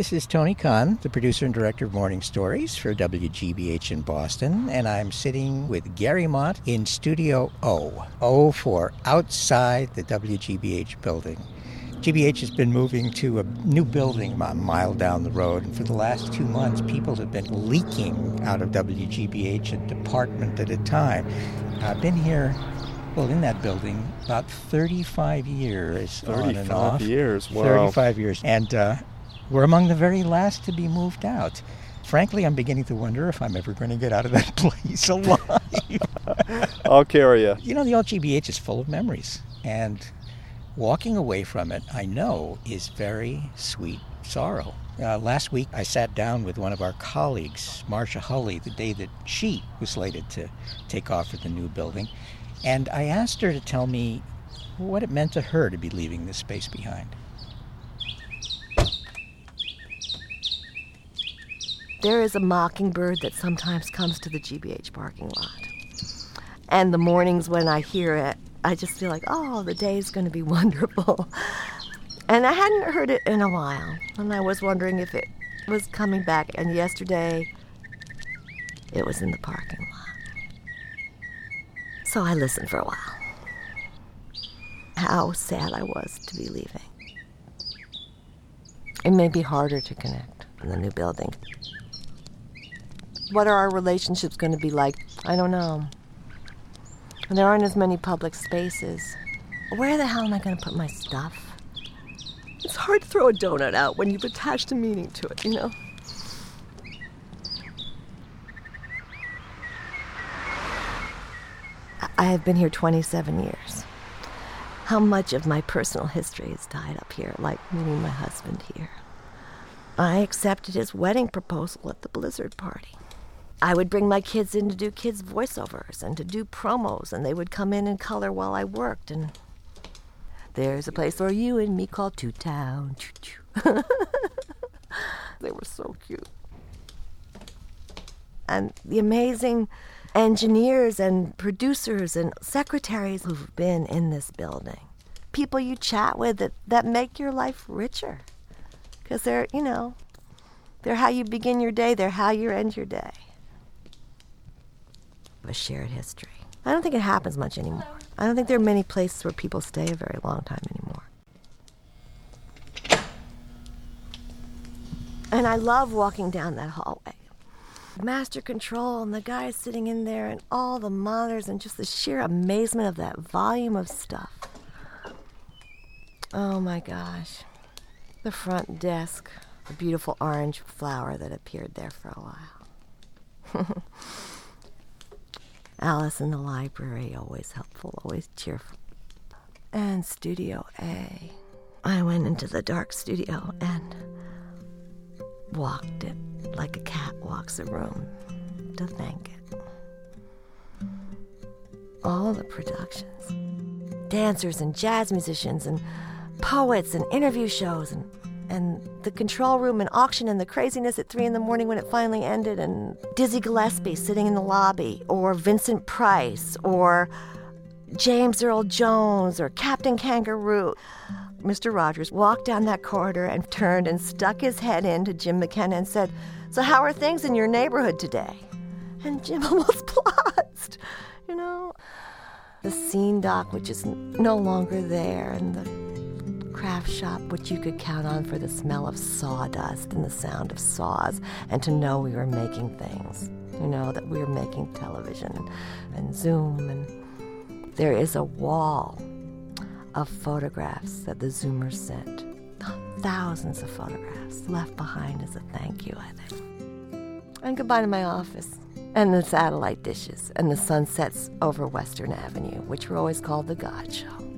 This is Tony Kahn, the producer and director of Morning Stories for WGBH in Boston, and I'm sitting with Gary Mott in Studio O. O for outside the WGBH building. GBH has been moving to a new building a mile down the road, and for the last two months, people have been leaking out of WGBH a department at a time. I've been here, well, in that building about 35 years. on and 35 off. years, wow. 35 years. And uh, we're among the very last to be moved out. Frankly, I'm beginning to wonder if I'm ever going to get out of that place alive. I'll carry you. You know, the old GBH is full of memories. And walking away from it, I know, is very sweet sorrow. Uh, last week, I sat down with one of our colleagues, Marcia Hulley, the day that she was slated to take off for the new building. And I asked her to tell me what it meant to her to be leaving this space behind. There is a mockingbird that sometimes comes to the GBH parking lot. And the mornings when I hear it, I just feel like, oh, the day's going to be wonderful. And I hadn't heard it in a while, and I was wondering if it was coming back. And yesterday, it was in the parking lot. So I listened for a while. How sad I was to be leaving. It may be harder to connect in the new building. What are our relationships going to be like? I don't know. And there aren't as many public spaces. Where the hell am I going to put my stuff? It's hard to throw a donut out when you've attached a meaning to it, you know? I have been here 27 years. How much of my personal history is tied up here, like meeting my husband here? I accepted his wedding proposal at the Blizzard party. I would bring my kids in to do kids' voiceovers and to do promos, and they would come in and color while I worked. And there's a place for you and me called Two Town. they were so cute. And the amazing engineers and producers and secretaries who've been in this building. People you chat with that, that make your life richer. Because they're, you know, they're how you begin your day, they're how you end your day. A shared history. I don't think it happens much anymore. I don't think there are many places where people stay a very long time anymore. And I love walking down that hallway. Master control and the guy sitting in there and all the monitors and just the sheer amazement of that volume of stuff. Oh my gosh. The front desk, the beautiful orange flower that appeared there for a while. Alice in the library, always helpful, always cheerful. And Studio A. I went into the dark studio and walked it like a cat walks a room to thank it. All the productions dancers and jazz musicians and poets and interview shows and and the control room and auction and the craziness at three in the morning when it finally ended, and Dizzy Gillespie sitting in the lobby, or Vincent Price, or James Earl Jones, or Captain Kangaroo. Mr. Rogers walked down that corridor and turned and stuck his head into Jim McKenna and said, So, how are things in your neighborhood today? And Jim almost plotzed, you know. The scene dock, which is no longer there, and the craft shop, which you could count on for the smell of sawdust and the sound of saws, and to know we were making things. You know, that we were making television and Zoom, and there is a wall of photographs that the Zoomers sent. Thousands of photographs left behind as a thank you, I think. And goodbye to my office. And the satellite dishes and the sunsets over Western Avenue, which were always called the God Show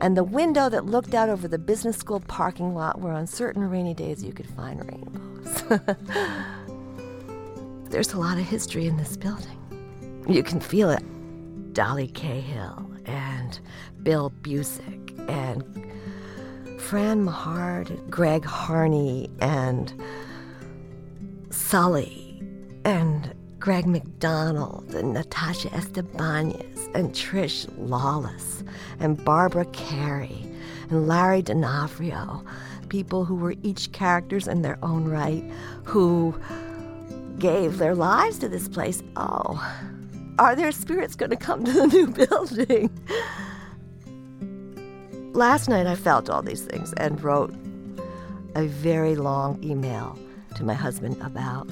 and the window that looked out over the business school parking lot where on certain rainy days you could find rainbows. There's a lot of history in this building. You can feel it. Dolly Cahill and Bill Busick and Fran Mahard, Greg Harney and Sully and Greg McDonald and Natasha Estebanez and Trish Lawless and Barbara Carey and Larry D'Onofrio. people who were each characters in their own right, who gave their lives to this place. Oh, are their spirits going to come to the new building? Last night I felt all these things and wrote a very long email to my husband about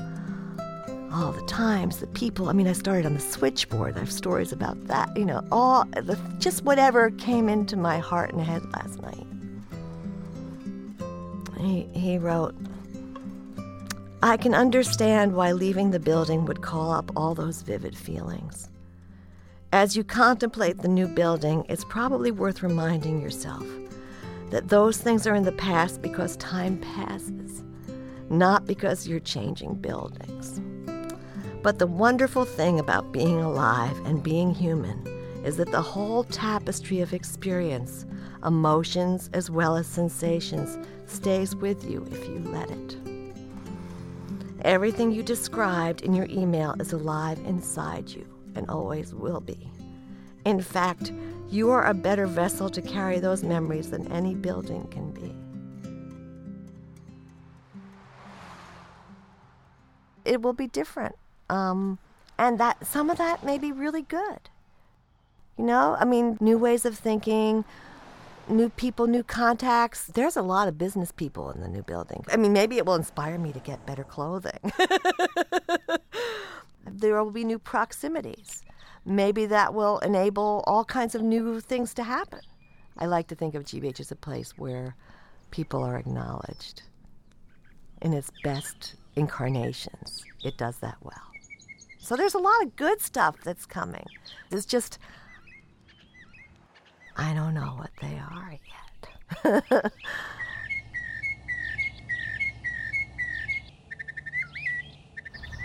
all the times, the people. I mean, I started on the switchboard. I have stories about that. You know, all the just whatever came into my heart and head last night. He, he wrote, I can understand why leaving the building would call up all those vivid feelings. As you contemplate the new building, it's probably worth reminding yourself that those things are in the past because time passes, not because you're changing buildings. But the wonderful thing about being alive and being human is that the whole tapestry of experience, emotions as well as sensations, stays with you if you let it. Everything you described in your email is alive inside you and always will be. In fact, you are a better vessel to carry those memories than any building can be. It will be different um, and that some of that may be really good. You know, I mean, new ways of thinking, new people, new contacts. There's a lot of business people in the new building. I mean, maybe it will inspire me to get better clothing. there will be new proximities. Maybe that will enable all kinds of new things to happen. I like to think of GBH as a place where people are acknowledged in its best incarnations. It does that well. So there's a lot of good stuff that's coming. It's just, I don't know what they are yet.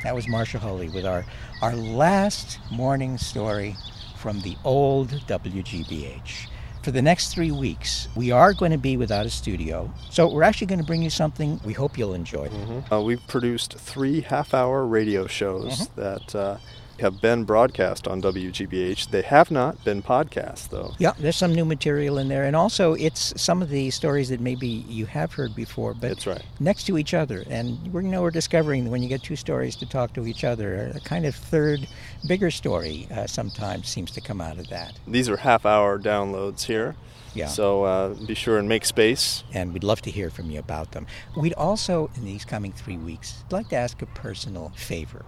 that was Marcia Hulley with our, our last morning story from the old WGBH for the next three weeks, we are going to be without a studio. So we're actually going to bring you something we hope you'll enjoy. Mm-hmm. Uh, we've produced three half hour radio shows mm-hmm. that. Uh, have been broadcast on WGBH. They have not been podcast, though. Yeah, there's some new material in there, and also it's some of the stories that maybe you have heard before, but That's right. next to each other. And we're, you know, we're discovering that when you get two stories to talk to each other, a kind of third, bigger story uh, sometimes seems to come out of that. These are half-hour downloads here. Yeah. So uh, be sure and make space. And we'd love to hear from you about them. We'd also, in these coming three weeks, like to ask a personal favor.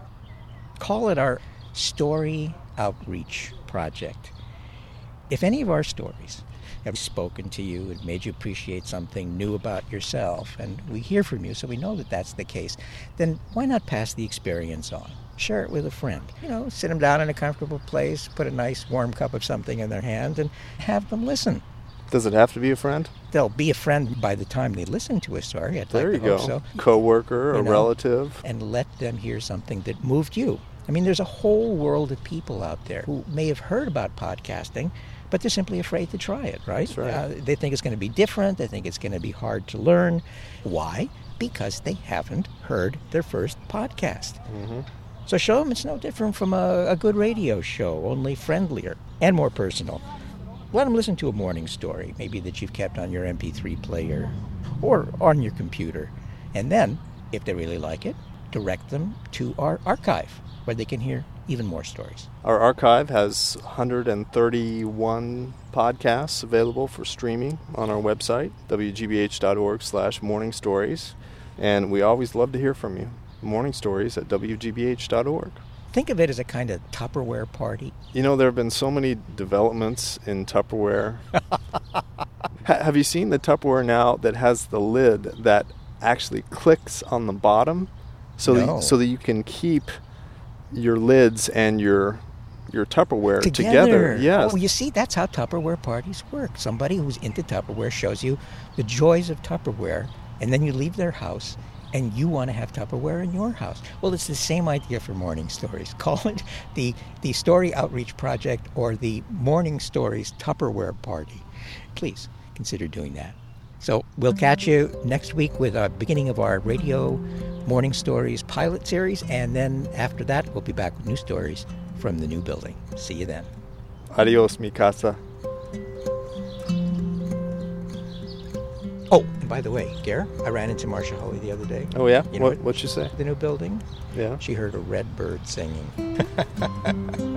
Call it our story outreach project. If any of our stories have spoken to you and made you appreciate something new about yourself, and we hear from you, so we know that that's the case, then why not pass the experience on? Share it with a friend. You know, sit them down in a comfortable place, put a nice warm cup of something in their hand, and have them listen. Does it have to be a friend? They'll be a friend by the time they listen to a story. I'd there like you go. So. Co-worker, you a know, relative, and let them hear something that moved you. I mean, there's a whole world of people out there who may have heard about podcasting, but they're simply afraid to try it, right? right. Uh, they think it's going to be different. They think it's going to be hard to learn. Why? Because they haven't heard their first podcast. Mm-hmm. So show them it's no different from a, a good radio show, only friendlier and more personal. Let them listen to a morning story, maybe that you've kept on your MP3 player or on your computer. And then, if they really like it, direct them to our archive where they can hear even more stories. Our archive has 131 podcasts available for streaming on our website, wgbh.org slash morning stories. And we always love to hear from you. Morning stories at wgbh.org. Think of it as a kind of Tupperware party. You know, there have been so many developments in Tupperware. have you seen the Tupperware now that has the lid that actually clicks on the bottom so, no. that, so that you can keep your lids and your your Tupperware together. together. Yes. Oh, you see, that's how Tupperware parties work. Somebody who's into Tupperware shows you the joys of Tupperware, and then you leave their house and you want to have Tupperware in your house. Well, it's the same idea for morning stories. Call it the, the Story Outreach Project or the Morning Stories Tupperware Party. Please consider doing that. So we'll catch you next week with a beginning of our radio morning stories pilot series, and then after that, we'll be back with new stories from the new building. See you then. Adios, mi casa. Oh, and by the way, Gare, I ran into Marcia Hulley the other day. Oh yeah. You know what what- what'd you say? The new building. Yeah. She heard a red bird singing.